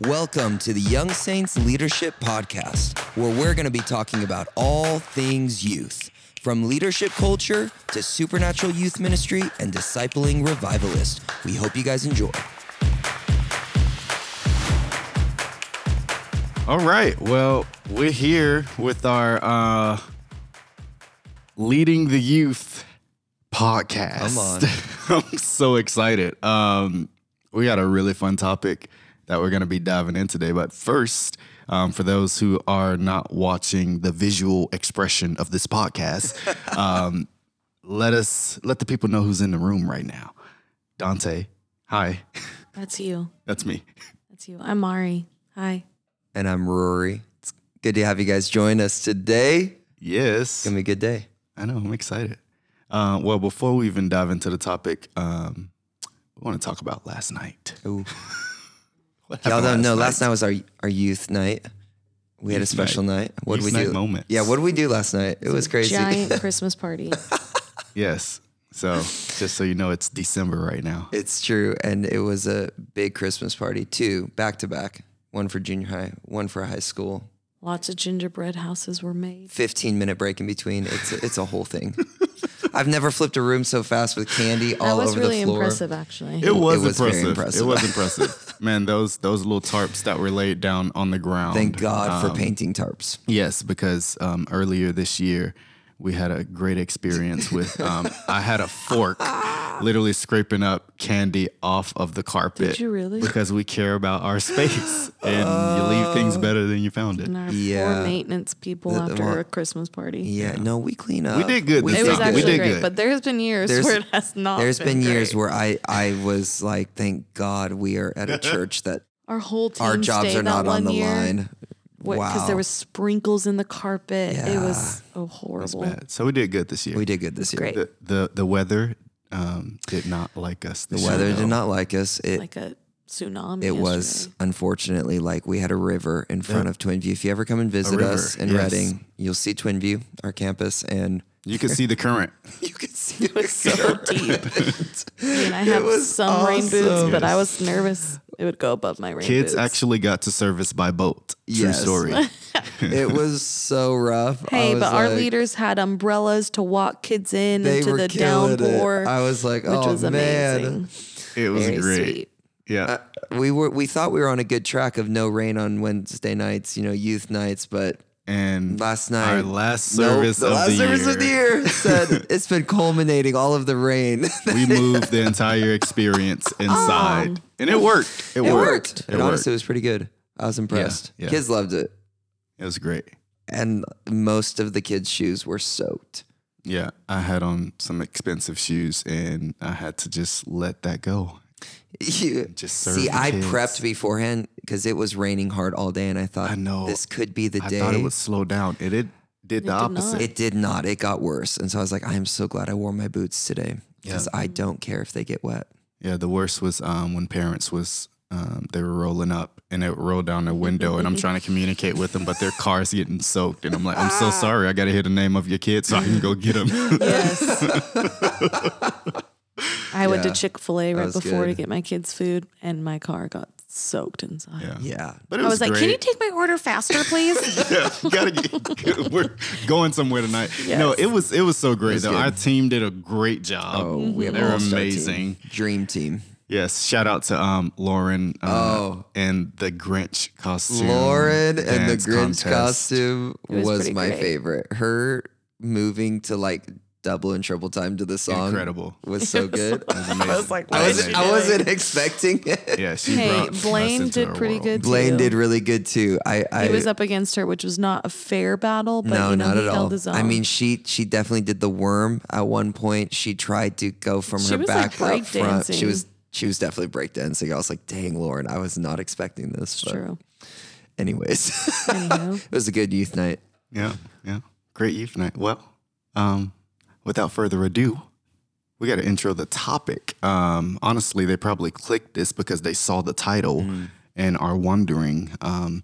Welcome to the Young Saints Leadership Podcast, where we're going to be talking about all things youth, from leadership culture to supernatural youth ministry and discipling revivalist. We hope you guys enjoy. All right. Well, we're here with our uh leading the youth podcast. Come on. I'm so excited. Um we got a really fun topic that we're going to be diving in today, but first, um, for those who are not watching the visual expression of this podcast, um, let us let the people know who's in the room right now. Donta, hi. That's you. That's me. That's you. I'm Mari. Hi. And I'm Rory. It's good to have you guys join us today. Yes. It's going to be a good day. I know. I'm excited. Uh, well, before we even dive into the topic, um, we want to talk about last night. Ooh. What Y'all happened don't last night was our, our youth night. We had a Youth special night. What did we Youth do? night moments. Yeah, what did we do last night? It was crazy. Giant Christmas party. Yes. So just so you know, it's December right now. It's true. And it was a big Christmas party, too, back to back. One for junior high, one for high school. Lots of gingerbread houses were made. 15 minute break in between. It's a, it's a whole thing. I've never flipped a room so fast with candy That all was over really the floor. It was really impressive, actually. It was, was very impressive. impressive. It was impressive. Man, those those little tarps that were laid down on the ground. Thank God for um, painting tarps. Yes, because um, earlier this year we had a great experience with. Um, I had a fork, literally scraping up candy off of the carpet. Did you really? Because we care about our space, and you leave things oh. better than you found it. and our Yeah. poor maintenance people The- after well, a Christmas party. Yeah, no, we clean up. We did good this It was time. We actually did great, good. but there's been years There's- where it has not. There's been, years great. where I, I was like, thank God we are at a church that our whole team our jobs stayed are not on one the year. line. Because wow. there was sprinkles in the carpet. It was oh, That's horrible. bad. So we did good this year. we did good this year. great. The the, the weather um, did not like us. The weather year, did not like us. It Like a tsunami. it was unfortunately like we had a river in front of Twin View. If you ever come and visit us in yes. Redding, you'll see Twin View, our campus, and You could see the current. you can see It was so deep. I mean, I It have was some rain boots, awesome. but I was nervous it would go above my rain Kids boots. actually got to service by boat. True Yes. story. it was so rough. I Hey, was but our like- leaders had umbrellas to walk kids in they into were the killing it. downpour, I was like, which oh was man. amazing. It was Very great. sweet. Yeah. Uh, we were we thought we were on a good track of no rain on Wednesday nights, you know, youth nights, but and last night our last Nope, service the of last the service year, of the year said it's been culminating all of the rain. we moved the entire experience oh. inside, and it worked. It, it worked. worked. It honestly, it worked. was pretty good. I was impressed. yeah. Kids loved it. It was great. And most of the kids' shoes were soaked. Yeah, I had on some expensive shoes, and I had to just let that go. You, Just serve see, the I kids. prepped beforehand because it was raining hard all day, and I thought, I know. this could be the I day. I thought it would slow down, and it did the did not. opposite. It did not. It got worse, and so I was like, I am so glad I wore my boots today because I don't care if they get wet. Yeah, the worst was um, when parents was um, they were rolling up and it rolled down their window, and I'm trying to communicate with them, but their car's getting soaked, and I'm like, I'm so sorry, I got to hear the name of your kid so I can go get them. Yes. I went Yeah, to Chick Fil A right was before to good. get my kids food, and my car got soaked inside. yeah. Yeah, but it I was, was like, great. "Can you take my order faster, please?" yeah, you gotta get. We're going somewhere tonight. No, Yes. it was it was so great was though. good. Our team did a great job. Oh, we have They're an all-star team. amazing. dream team. Yes, shout out to um Lauren. Uh, Oh. and the Grinch costume. Lauren and the dance Grinch contest. costume was was, pretty my great. favorite. Her moving to like double and triple time to the song Incredible. was so good. Was amazing. I was like, I, was, I wasn't expecting it. yeah, she Hey, brought Blaine did pretty world. good. Blaine too. did really good too. I, I He was up against her, which was not a fair battle, but no, you know, not he at held all. his own. I mean, she she definitely did the worm at one point. She tried to go from She her was, back like, up front. She was she was definitely breakdancing. I was like, dang, Lauren, I was not expecting this. but true. Anyways, it was a good youth night. Yeah, yeah. Great youth night. Well, um, without further ado, we got to intro the topic. Um, honestly, they probably clicked this because they saw the title and are wondering um,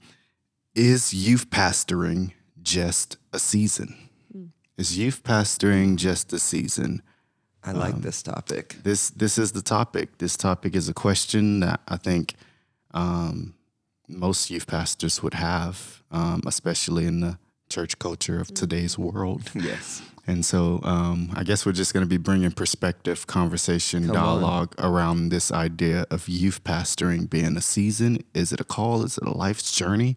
is youth pastoring just a season? Is youth pastoring just a season? I like this topic. This this is the topic. This topic is a question that I think um, most youth pastors would have, um, especially in the church culture of today's world. Yes. And so um, I guess we're just going to be bringing perspective, conversation, Come on. dialogue around this idea of youth pastoring being a season. Is it a call? Is it a life's journey?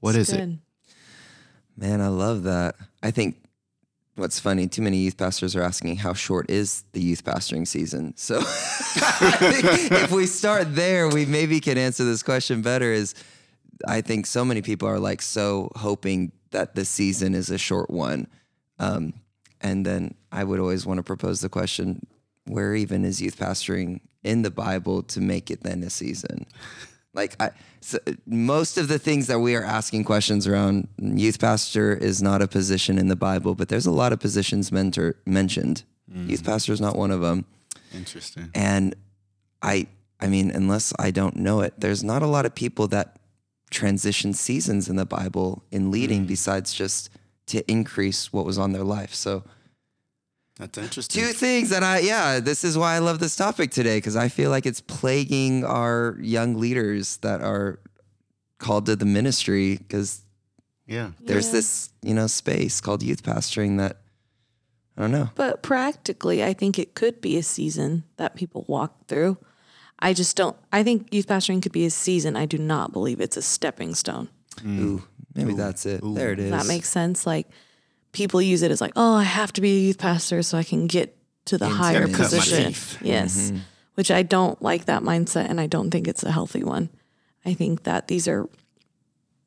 What is it? Good. Man, I love that. I think what's funny, too many youth pastors are asking how short is the youth pastoring season. So if we start there, we maybe can answer this question better. Is I think so many people are like so hoping that the season is a short one. Um, and then I would always want to propose the question where even is youth pastoring in the Bible to make it then a season? Like I, so most of the things that we are asking questions around, youth pastor is not a position in the Bible, but there's a lot of positions mentor, mentioned. Mm-hmm. Youth pastor is not one of them. Interesting. And I, I mean, unless I don't know it, there's not a lot of people that transition seasons in the Bible in leading mm. besides just to increase what was on their life. So That's interesting. two things that I yeah, this is why I love this topic today because I feel like it's plaguing our young leaders that are called to the ministry because Yeah. there's Yeah. this you know space called youth pastoring that I don't know. But practically, I think it could be a season that people walk through. I just don't. I think youth pastoring could be a season. I do not believe it's a stepping stone. Ooh, maybe that's it. There it is. That makes sense. Like people use it as like, oh, I have to be a youth pastor so I can get to the Into higher it. Cut my position. teeth. Yes, which I don't like that mindset, and I don't think it's a healthy one. I think that these are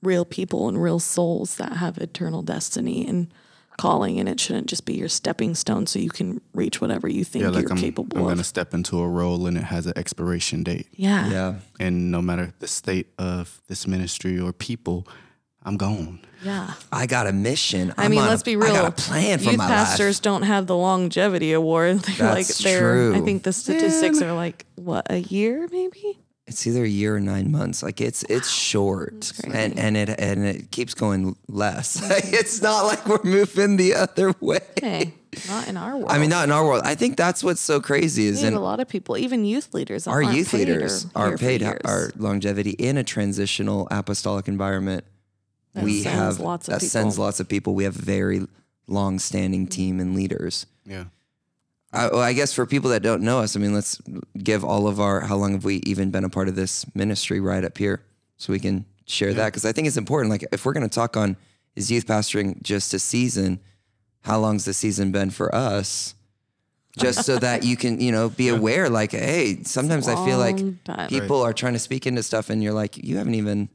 real people and real souls that have eternal destiny and calling, and it shouldn't just be your stepping stone so you can reach whatever you think Yeah, like you're I'm, capable I'm of. going to step into a role and it has an expiration date. yeah. yeah. And no matter the state of this ministry or people, I'm gone. Yeah. I got a mission. I I'm mean, on let's a- be real. I got a plan for Youth my pastors life. don't have the longevity award. They're like That's they're I think the statistics are like what, a year maybe? It's either a year or nine months. Like it's it's short, crazy. and and it and it keeps going less. it's not like we're moving the other way. Hey, not in our world. I mean, not in our world. I think that's what's so crazy is we in a lot of people, even youth leaders. our aren't youth paid leaders are paid years. our longevity in a transitional apostolic environment. That we sends have lots of that sends lots of people. We have a very long-standing team and leaders. Yeah. I, well, I guess for people that don't know us, I mean, let's give all of our how long have we even been a part of this ministry right up here, so we can share that because I think it's important. Like, if we're going to talk on is youth pastoring just a season, how long's the season been for us? Just so that you can, you know, be aware. Like, hey, sometimes I feel like time. people are trying to speak into stuff, and you're like, you haven't even.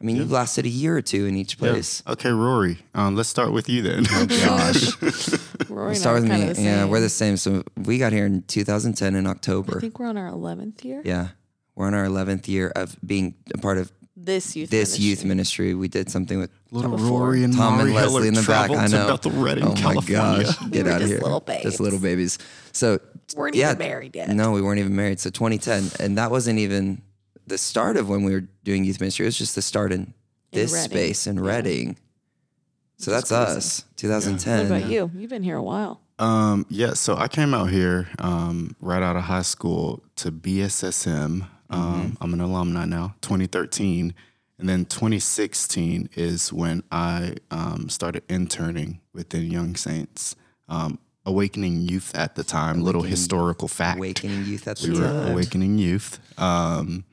I mean, you've lasted a year or two in each place. Okay, Rory. Um, let's start with you then. Oh, Gosh, Rory and I start with me. Yeah, we're the same. So we got here in 2010 in October. I think we're on our eleventh year. Yeah. We're on our 11th year of being a part of This youth. this ministry. youth ministry. We did something with Little Before. Rory and Tom Mari and Leslie Heller in the back. traveled I know. to Bethel Redding, oh my California. gosh. Get were out of here. little Just little babies. So, we Weren't yeah, even married yet. No, we weren't even married. So 2010. And that wasn't even the start of when we were doing youth ministry. It was just the start in this Redding. space in Redding. So that's crazy. us, 2010. What about you? You've been here a while. Um, yeah, so I came out here um, right out of high school to BSSM. Um, I'm an alumni now, 2013. And then 2016 is when I um, started interning within Young Saints, um, Awakening Youth at the time. little historical fact. Awakening youth at the We were. Awakening Youth. Um,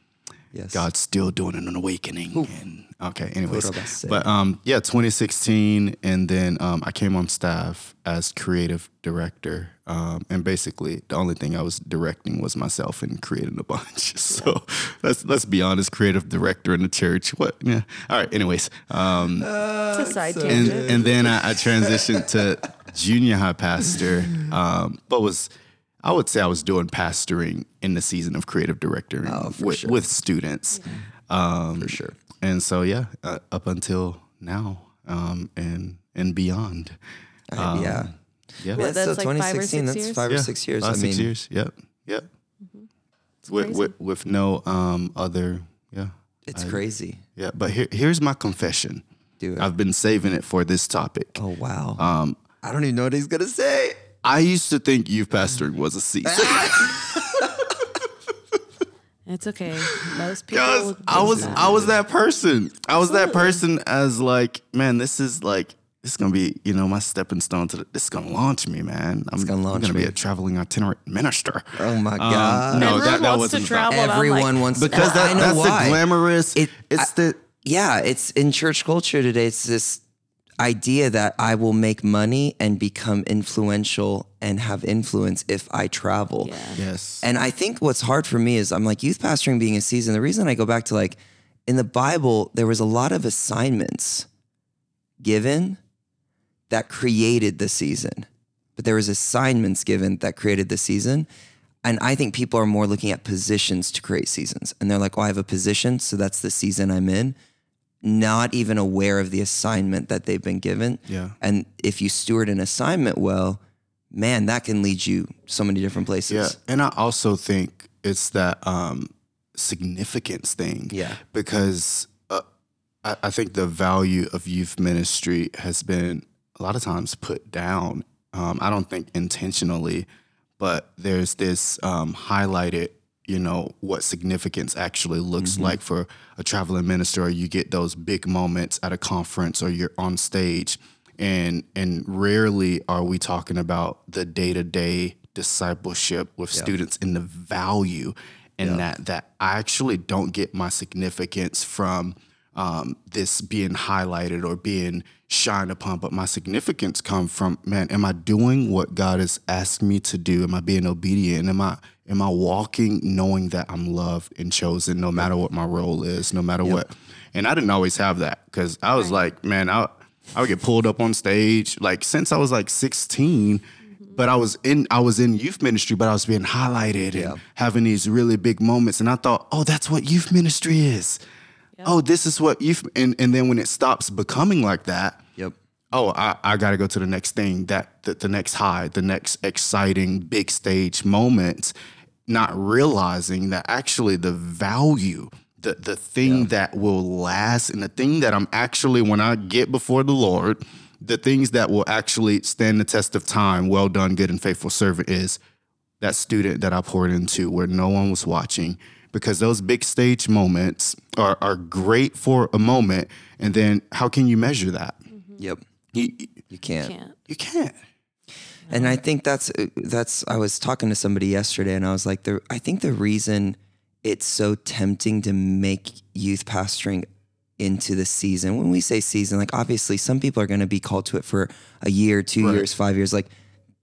Yes. God's still doing an awakening. And, okay, anyways. But um, yeah, 2016, and then um, I came on staff as creative director. Um, and basically, the only thing I was directing was myself and creating a bunch. So let's let's be honest, creative director in the church. What? Yeah. All right. Anyways, um, it's a side and tangent. and then I, I transitioned to junior high pastor, um, but was I would say I was doing pastoring in the season of creative director Oh, with, sure. with students. Um, For sure. And so yeah, uh, up until now um, and and beyond. Uh, yeah. Yeah, What, Yeah, that's so like five or 2016, six that's years? five yeah. or six years. Five, I six mean, years. Yep. Yep. With, crazy. with with no um other yeah it's crazy. yeah. But here here's my confession. Do it. I've been saving it for this topic. oh, wow. Um, I don't even know what he's going to say. I used to think youth pastoring was a season. It's okay. Most people. I was that. I was that person. I was that person as like, man, this is like this is gonna be, you know, my stepping stone to the, this is gonna launch me, man. I'm gonna launch me. I'm gonna me. be a traveling itinerant minister. Oh my Um, god. no, Everyone that, that wants wasn't to about- travel. and I'm Everyone like, wants because I that, know that's why. the glamorous. It- it's the yeah, it's in church culture today. It's this idea that I will make money and become influential and have influence if I travel. Yeah. yes. And I think what's hard for me is I'm like youth pastoring being a season. The reason I go back to like in the Bible, there was a lot of assignments given that created the season, but there was assignments given that created the season. And I think people are more looking at positions to create seasons. And they're like, oh, I have a position, so that's the season I'm in. Not even aware of the assignment that they've been given. Yeah. And if you steward an assignment well, man, that can lead you so many different places. Yeah, and I also think it's that um, significance thing. Yeah. because uh, I, I think the value of youth ministry has been a lot of times put down. Um, I don't think intentionally, but there's this um, highlighted. You know what significance actually looks mm-hmm. like for a traveling minister, or you get those big moments at a conference, or you're on stage, and and rarely are we talking about the day to day discipleship with students and the value in that that I actually don't get my significance from um, this being highlighted or being shined upon, but my significance come from man, am I doing what God has asked me to do? Am I being obedient? Am I am I walking knowing that I'm loved and chosen no matter what my role is, no matter what? And I didn't always have that because I was like, man, I I would get pulled up on stage like since I was like 16 but I was in I was in youth ministry, but I was being highlighted and having these really big moments. And I thought, oh, that's what youth ministry is. Oh, this is what youth and, and then when it stops becoming like that, Yep. oh, I, I gotta go to the next thing, that the, the next high, the next exciting big stage moment, not realizing that actually the value, the the thing that will last and the thing that I'm actually when I get before the Lord, the things that will actually stand the test of time, well done, good and faithful servant, is that student that I poured into where no one was watching. Because those big stage moments are, are great for a moment. And then how can you measure that? Mm-hmm. Yep. You, You can't. Can't. you can't. And I think that's uh, that's. I was talking to somebody yesterday, and I was like, the, I think the reason it's so tempting to make youth pastoring into the season. When we say season, like obviously some people are going to be called to it for a year, two years, five years. Like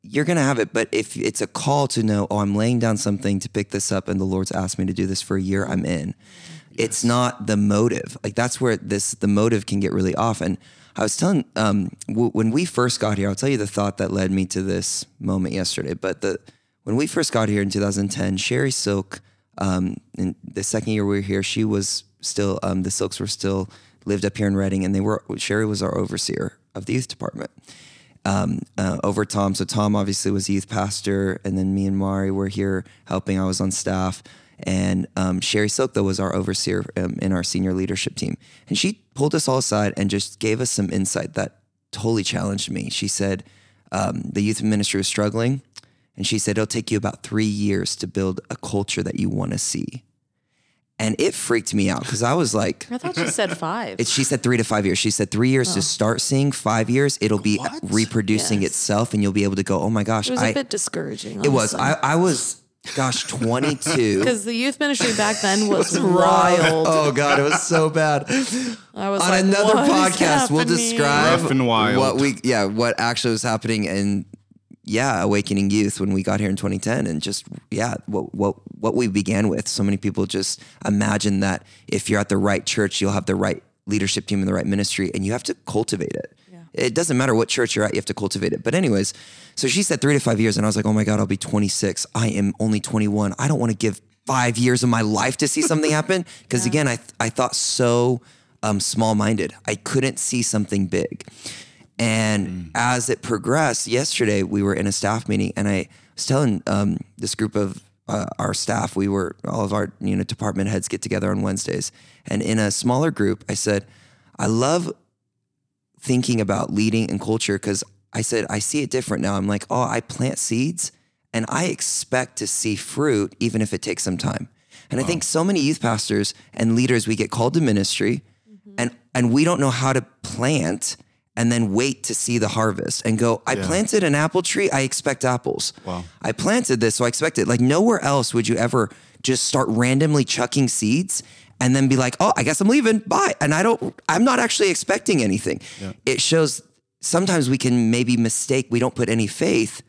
you're going to have it, but if it's a call to know, oh, I'm laying down something to pick this up, and the Lord's asked me to do this for a year, I'm in. It's not the motive. Like that's where this the motive can get really off. And I was telling um, w- when we first got here, I'll tell you the thought that led me to this moment yesterday. But the when we first got here in 2010, Sheri Silk, um, in the second year we were here, she was still um, the Silks were still lived up here in Redding, and they were Sheri was our overseer of the youth department um, uh, over Tom. So Tom obviously was youth pastor, and then me and Mari were here helping. I was on staff, and um, Sheri Silk though was our overseer um, in our senior leadership team, and she pulled us all aside and just gave us some insight that totally challenged me. She said um, the youth ministry was struggling, and she said it'll take you about three years to build a culture that you want to see. And it freaked me out because I was like, I thought you said five. it, she said three to five years. She said three years to oh. start seeing. Five years, it'll be What? reproducing Yes. itself, and you'll be able to go, "Oh my gosh!" it was I, a bit discouraging. it was. I, I was, gosh, twenty two. because the youth ministry back then was wild. Oh god, it was so bad. I was On like, another "What is podcast, we'll describe Rough and wild. what we, yeah, what actually was happening in, yeah, awakening youth when we got here in 2010, and just yeah, what what what we began with. So many people just imagine that if you're at the right church, you'll have the right leadership team and the right ministry, and you have to cultivate it. It doesn't matter what church you're at, you have to cultivate it. But anyways, so she said three to five years, and I was like, oh my god, I'll be 26. I am only 21. I don't want to give five years of my life to see something happen because again, I I thought so um, small minded. I couldn't see something big. And as it progressed, yesterday we were in a staff meeting, and I was telling um, this group of uh, our staff, we were all of our you know department heads get together on Wednesdays, and in a smaller group, I said, I love thinking about leading and culture because I said I see it different now. I'm like, oh, I plant seeds and I expect to see fruit even if it takes some time. And I think so many youth pastors and leaders, we get called to ministry and, and we don't know how to plant and then wait to see the harvest and go, I planted an apple tree, I expect apples. Wow. I planted this, so I expect it. Like nowhere else would you ever just start randomly chucking seeds and then be like, oh, I guess I'm leaving. Bye. And I don't, I'm not actually expecting anything. It shows sometimes we can maybe mistake, we don't put any faith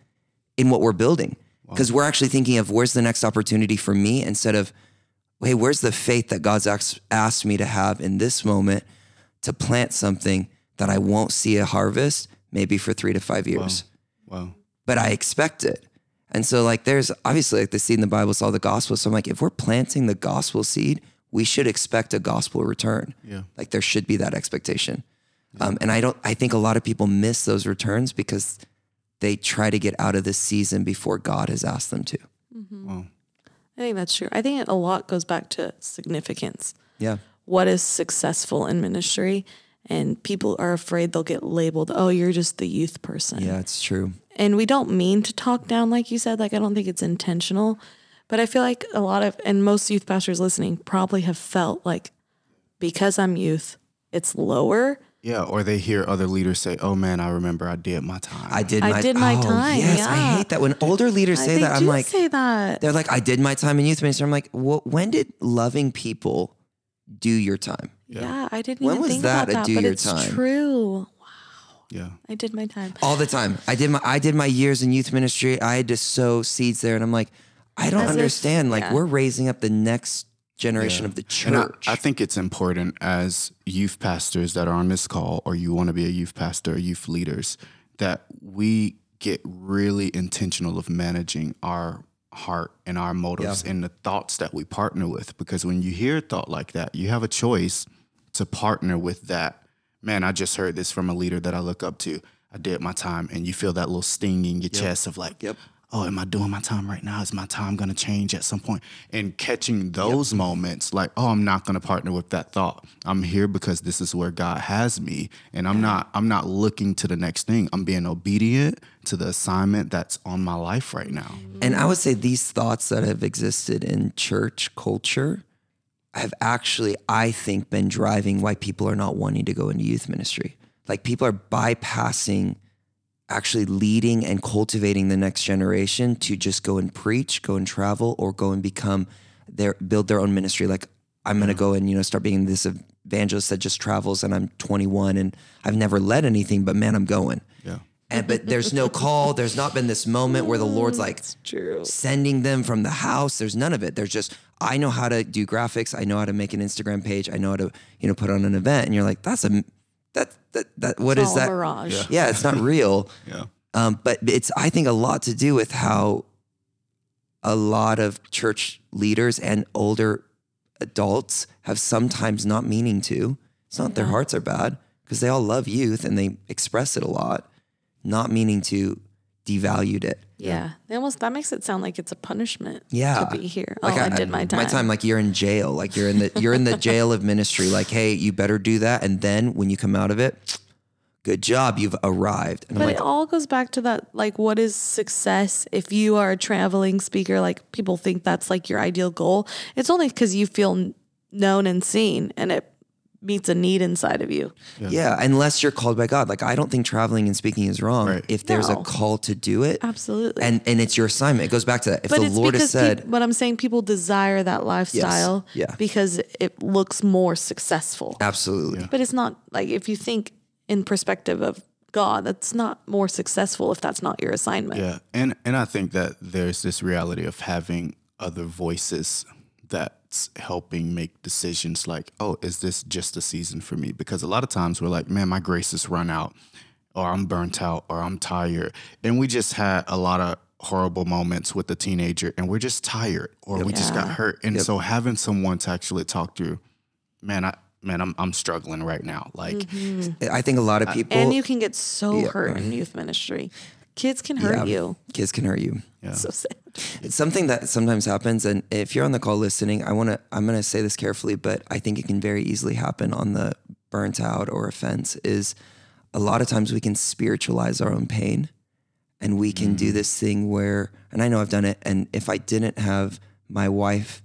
in what we're building because we're actually thinking of where's the next opportunity for me instead of, hey, where's the faith that God's asked me to have in this moment to plant something that I won't see a harvest maybe for three to five years Wow. but I expect it. And so, like, there's obviously like the seed in the Bible is all the gospel. So I'm like, if we're planting the gospel seed, we should expect a gospel return. Yeah. Like, there should be that expectation. Um, and I don't, I think a lot of people miss those returns because they try to get out of this season before God has asked them to. Wow. I think that's true. I think a lot goes back to significance. Yeah. What is successful in ministry? And people are afraid they'll get labeled, oh, you're just the youth person. Yeah, it's true. And we don't mean to talk down, like you said. Like, I don't think it's intentional. But I feel like a lot of, and most youth pastors listening probably have felt like because I'm youth, it's lower. Yeah, or they hear other leaders say, "Oh man, I remember I did my time." I did I my, did my oh, time, Yes, I hate that when older leaders say they that. I'm do like, say that. they're like, I did my time in youth ministry. I'm like, well, when did loving people do your time? Yeah, I didn't When even was think that about a that, do but your it's time? true. Wow. Yeah. I did my time. all the time. I did my I did my years in youth ministry. I had to sow seeds there, and I'm like, I don't As if- understand. like yeah. we're raising up the next generation of the And I, church. I think it's important as youth pastors that are on this call, or you want to be a youth pastor or youth leaders, that we get really intentional of managing our heart and our motives and the thoughts that we partner with. Because when you hear a thought like that, you have a choice to partner with that. Man, I just heard this from a leader that I look up to. I did my time, and you feel that little sting in your chest of like, Yep. oh, am I doing my time right now? Is my time going to change at some point? And catching those moments, like, oh, I'm not going to partner with that thought. I'm here because this is where God has me, and I'm not. I'm not looking to the next thing. I'm being obedient to the assignment that's on my life right now. and I would say these thoughts that have existed in church culture have actually, I think, been driving why people are not wanting to go into youth ministry. Like people are bypassing actually leading and cultivating the next generation to just go and preach, go and travel, or go and become their build their own ministry. Like I'm gonna mm. go and you know start being this evangelist that just travels, and I'm 21 and I've never led anything, but man, I'm going. Yeah. And but there's no call. There's not been this moment where the Lord's like True. sending them from the house. There's none of it. There's just I know how to do graphics. I know how to make an Instagram page. I know how to you know put on an event. And you're like, that's a that that that what It's is that? mirage. Yeah, it's not real. Yeah. Um, but it's I think a lot to do with how a lot of church leaders and older adults have sometimes not meaning to. It's not their hearts are bad because they all love youth and they express it a lot, not meaning to devalued it. Yeah. They almost that makes it sound like it's a punishment Yeah. to be here. oh, I, did my time. My time, like you're in jail, like you're in the you're in the jail of ministry. Like, hey, you better do that, and then when you come out of it, good job, you've arrived. And But I'm it all goes back to that like what is success if you are a traveling speaker like people think that's like your ideal goal. It's only cuz you feel known and seen and it meets a need inside of you. yeah. unless you're called by God. Like, I don't think traveling and speaking is wrong Right. if there's a call to do it, Absolutely. and and it's your assignment. It goes back to that. If but the it's Lord has because said, peop- but I'm saying people desire that lifestyle yeah. because it looks more successful. absolutely, But it's not like if you think in perspective of God, that's not more successful if that's not your assignment. Yeah, and and I think that there's this reality of having other voices that's helping make decisions like, oh, is this just a season for me? Because a lot of times we're like, man, my grace has run out, or I'm burnt out, or I'm tired, and we just had a lot of horrible moments with the teenager, and we're just tired, or we just got hurt, and so having someone to actually talk to, man, I man, I'm I'm struggling right now, like. Mm-hmm. I think a lot of uh, people And you can get so hurt in youth ministry. Kids can hurt yeah, you. Kids can hurt you. So sad. It's something that sometimes happens, and if you're on the call listening, I want to. I'm going to say this carefully, but I think it can very easily happen on the burnt out or offense. Is a lot of times we can spiritualize our own pain, and we can do mm. this thing where, and I know I've done it. And if I didn't have my wife,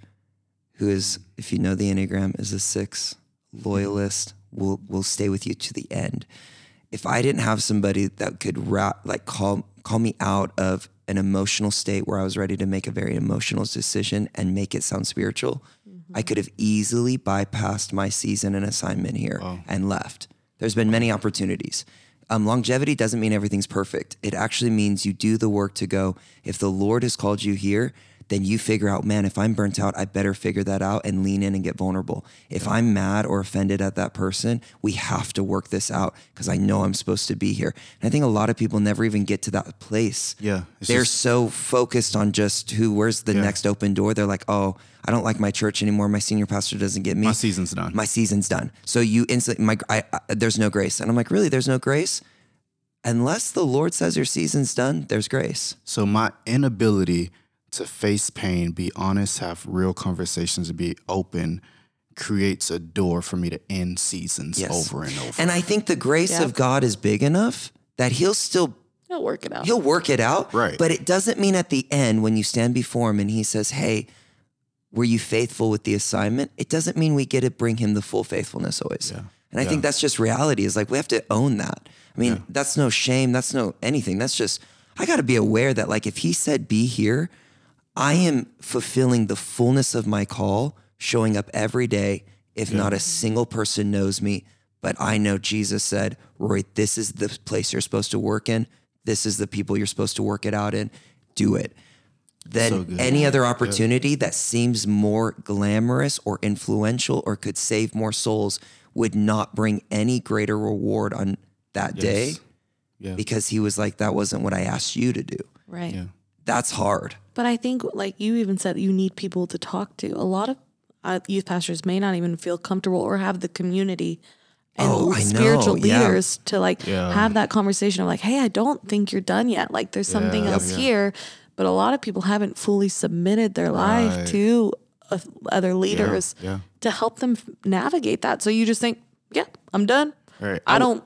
who is, if you know the Enneagram, is a six, loyalist, will will stay with you to the end. If I didn't have somebody that could ra- like call call me out of an emotional state where I was ready to make a very emotional decision and make it sound spiritual, I could have easily bypassed my season and assignment here and left. There's been many opportunities. Um, longevity doesn't mean everything's perfect. It actually means you do the work to go, if the Lord has called you here, then you figure out, man, if I'm burnt out, I better figure that out and lean in and get vulnerable. If I'm mad or offended at that person, we have to work this out because I know I'm supposed to be here. And I think a lot of people never even get to that place. Yeah, They're just- so focused on just who, where's the Yeah. next open door. They're like, oh, I don't like my church anymore. My senior pastor doesn't get me My season's done. my season's done. So you instantly, my, I, I, there's no grace. And I'm like, really? There's no grace? Unless the Lord says your season's done, there's grace. So my inability to face pain, be honest, have real conversations, be open creates a door for me to end seasons Yes. over and over. And I think the grace Yeah. of God is big enough that he'll still, He'll work it out. he'll work it out. Right. But it doesn't mean at the end when you stand before him and he says, hey, were you faithful with the assignment? It doesn't mean we get to bring him the full faithfulness always. Yeah. And I think that's just reality is like, we have to own that. I mean, that's no shame. That's no anything. That's just, I got to be aware that like, if he said be here, I am fulfilling the fullness of my call, showing up every day. If not a single person knows me, but I know Jesus said, Rory, this is the place you're supposed to work in. This is the people you're supposed to work it out in. Do it. Then any other opportunity that seems more glamorous or influential or could save more souls would not bring any greater reward on that day Yeah. because he was like, that wasn't what I asked you to do. right. Yeah. That's hard. But I think, like you even said, you need people to talk to. A lot of uh, youth pastors may not even feel comfortable or have the community and Oh, spiritual know, yeah. leaders to like Yeah. have that conversation of like, hey, I don't think you're done yet. Like, there's something Yeah, else yeah. here. But a lot of people haven't fully submitted their life Right. to uh, other leaders yeah. to help them f- navigate that. So you just think, yeah, I'm done. Right. I I don't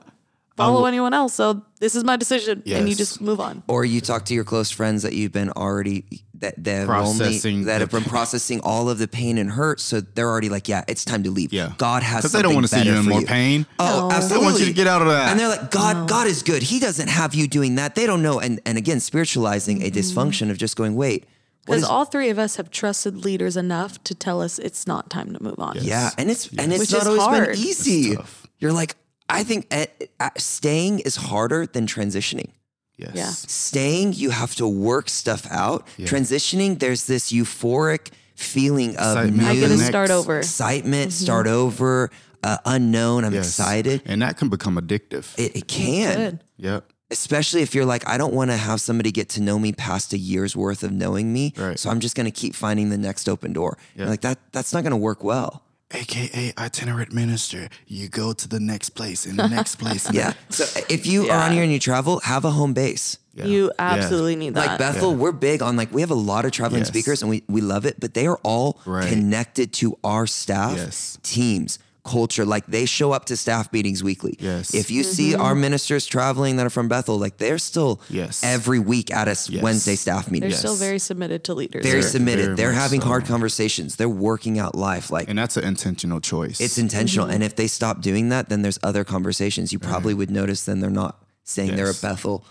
follow anyone else. So this is my decision. And you just move on. Or you talk to your close friends that you've been already that that have Processing only, that have been processing all of the pain and hurt, so they're already like, yeah, it's time to leave. Yeah. God has Because they don't want to see you in more pain. Oh, No. absolutely. They want you to get out of that. And they're like, God, God is good. He doesn't have you doing that. They don't know. And and again, spiritualizing a mm-hmm. dysfunction of just going, wait, what Because all three of us have trusted leaders enough to tell us it's not time to move on. Yeah, and it's and it's Which not always hard. been easy. You're like, I think uh, uh, staying is harder than transitioning. yes. Yeah. Staying, you have to work stuff out. Transitioning, there's this euphoric feeling of Excitement. new I get to start over. excitement, start over, uh, unknown. I'm Yes. excited. And that can become addictive. It, it can, Good. yep. especially if you're like, I don't want to have somebody get to know me past a year's worth of knowing me. Right. So I'm just going to keep finding the next open door. You're like that, that's not going to work well. AKA itinerant minister. You go to the next place and the next place. and Yeah. So uh, if you are on here and you travel, have a home base. Yeah. You Yeah. absolutely need that. Like Bethel, we're big on like we have a lot of traveling Yes. speakers and we we love it, but they are all Right. connected to our staff, Yes. teams, culture. Like they show up to staff meetings weekly. Yes. If you see mm-hmm. our ministers traveling that are from Bethel, like they're still Yes. every week at a s- Yes. Wednesday staff meeting. They're still very submitted to leaders. Very Very- submitted. very they're much having hard conversations. They're working out life. Like And that's an intentional choice. it's intentional. Mm-hmm. And if they stop doing that, then there's other conversations. You probably would notice then they're not saying they're a Bethel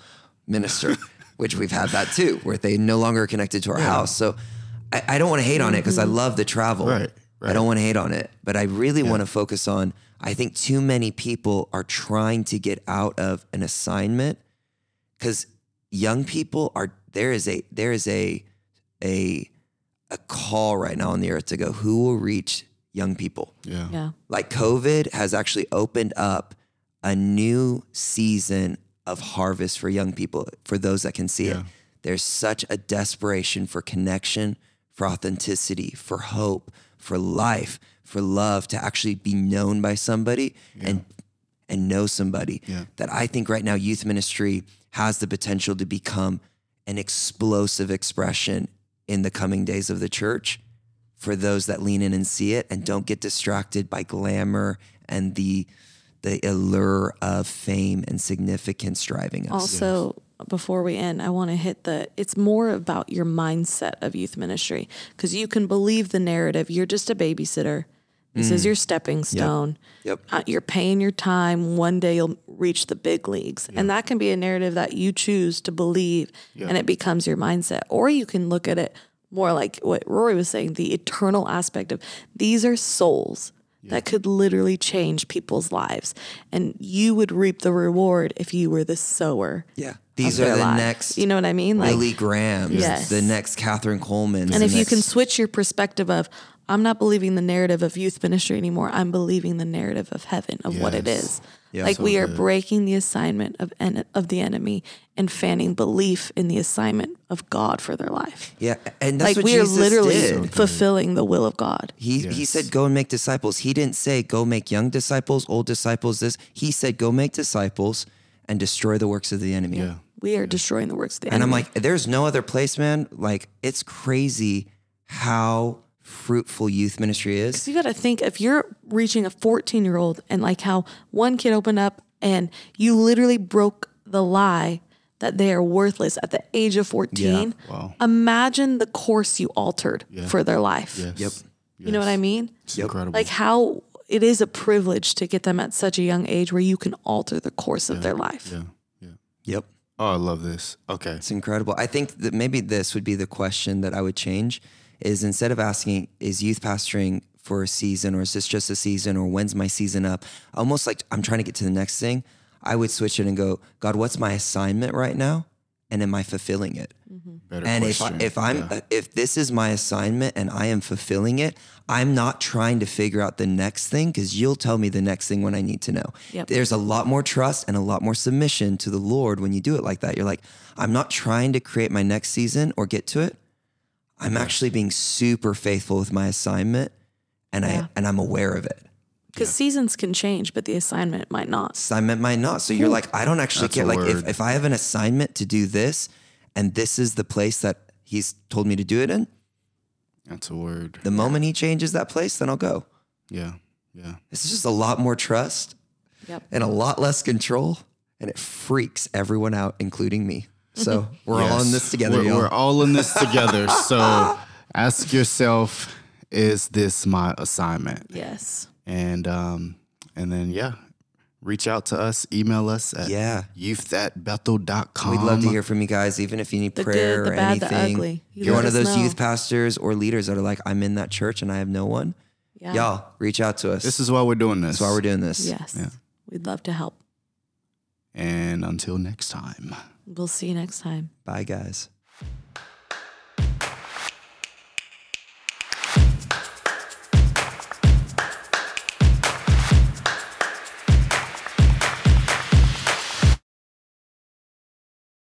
minister, which we've had that too, where they no longer connected to our house. So I, I don't want to hate on it because I mm-hmm. love the travel. Right, I don't want to hate on it, but I really want to focus on. I think too many people are trying to get out of an assignment because young people are there is a there is a a a call right now on the earth to go who will reach young people yeah. yeah. like COVID has actually opened up a new season of harvest for young people, for those that can see it. There's such a desperation for connection, for authenticity, for hope, for life, for love to actually be known by somebody and and know somebody Yeah. that I think right now youth ministry has the potential to become an explosive expression in the coming days of the church for those that lean in and see it and don't get distracted by glamour and the the allure of fame and significance driving us. Also, before we end, I want to hit the it's more about your mindset of youth ministry because you can believe the narrative. You're just a babysitter. This is your stepping stone. Yep. Uh, you're paying your time. One day you'll reach the big leagues. And that can be a narrative that you choose to believe and it becomes your mindset. Or you can look at it more like what Rory was saying the eternal aspect of these are souls that could literally change people's lives. And you would reap the reward if you were the sower. Yeah. These are the lives. next You know what I mean? Like, Billy Graham, Yes. the next Kathryn Kuhlman. and if you can switch your perspective of, I'm not believing the narrative of youth ministry anymore. I'm believing the narrative of heaven of what it is Yes. Yeah. like So we are good. breaking the assignment of en- of the enemy and fanning belief in the assignment of God for their life. yeah, and that's like what we Jesus are literally did. fulfilling the will of God. He he said go and make disciples. He didn't say go make young disciples, old disciples. This he said go make disciples and destroy the works of the enemy. Yeah. We are destroying the works of the And I'm like, there's no other place, man. Like it's crazy how fruitful youth ministry is. So you got to think if you're reaching a 14 year old and like how one kid opened up and you literally broke the lie that they are worthless at the age of 14. Wow. Imagine the course you altered for their life. Yes. Yep. You know what I mean? It's incredible. Like how it is a privilege to get them at such a young age where you can alter the course of their life. yeah. Yeah. Yep. Oh, I love this. Okay. It's incredible. I think that maybe this would be the question that I would change is instead of asking, is youth pastoring for a season or is this just a season or when's my season up? Almost like I'm trying to get to the next thing. I would switch it and go, God, what's my assignment right now? And am I fulfilling it? Mm-hmm. Better And if I, if I'm Yeah. if this is my assignment and I am fulfilling it, I'm not trying to figure out the next thing because you'll tell me the next thing when I need to know. Yep. There's a lot more trust and a lot more submission to the Lord when you do it like that. You're like, I'm not trying to create my next season or get to it. I'm actually being super faithful with my assignment and Yeah. I and I'm aware of it. Because seasons can change, but the assignment might not. Assignment might not. So you're like, I don't actually That's care. Like if, if I have an assignment to do this and this is the place that he's told me to do it in, That's a word. The moment he changes that place, then I'll go. Yeah. Yeah. It's just a lot more trust Yep. and a lot less control, and it freaks everyone out, including me. So we're all in this together, We're, y'all. we're all in this together. so ask yourself, is this my assignment? Yes. And um, and then yeah, reach out to us, email us at Yeah. youth at bethel.com. We'd love to hear from you guys, even if you need The good, prayer the or bad, the anything. ugly. You You're one of those know. youth pastors or leaders that are like, I'm in that church and I have no one. Yeah. Y'all, reach out to us. This is why we're doing this. That's why we're doing this. Yes. Yeah. We'd love to help. And until next time. We'll see you next time. Bye, guys.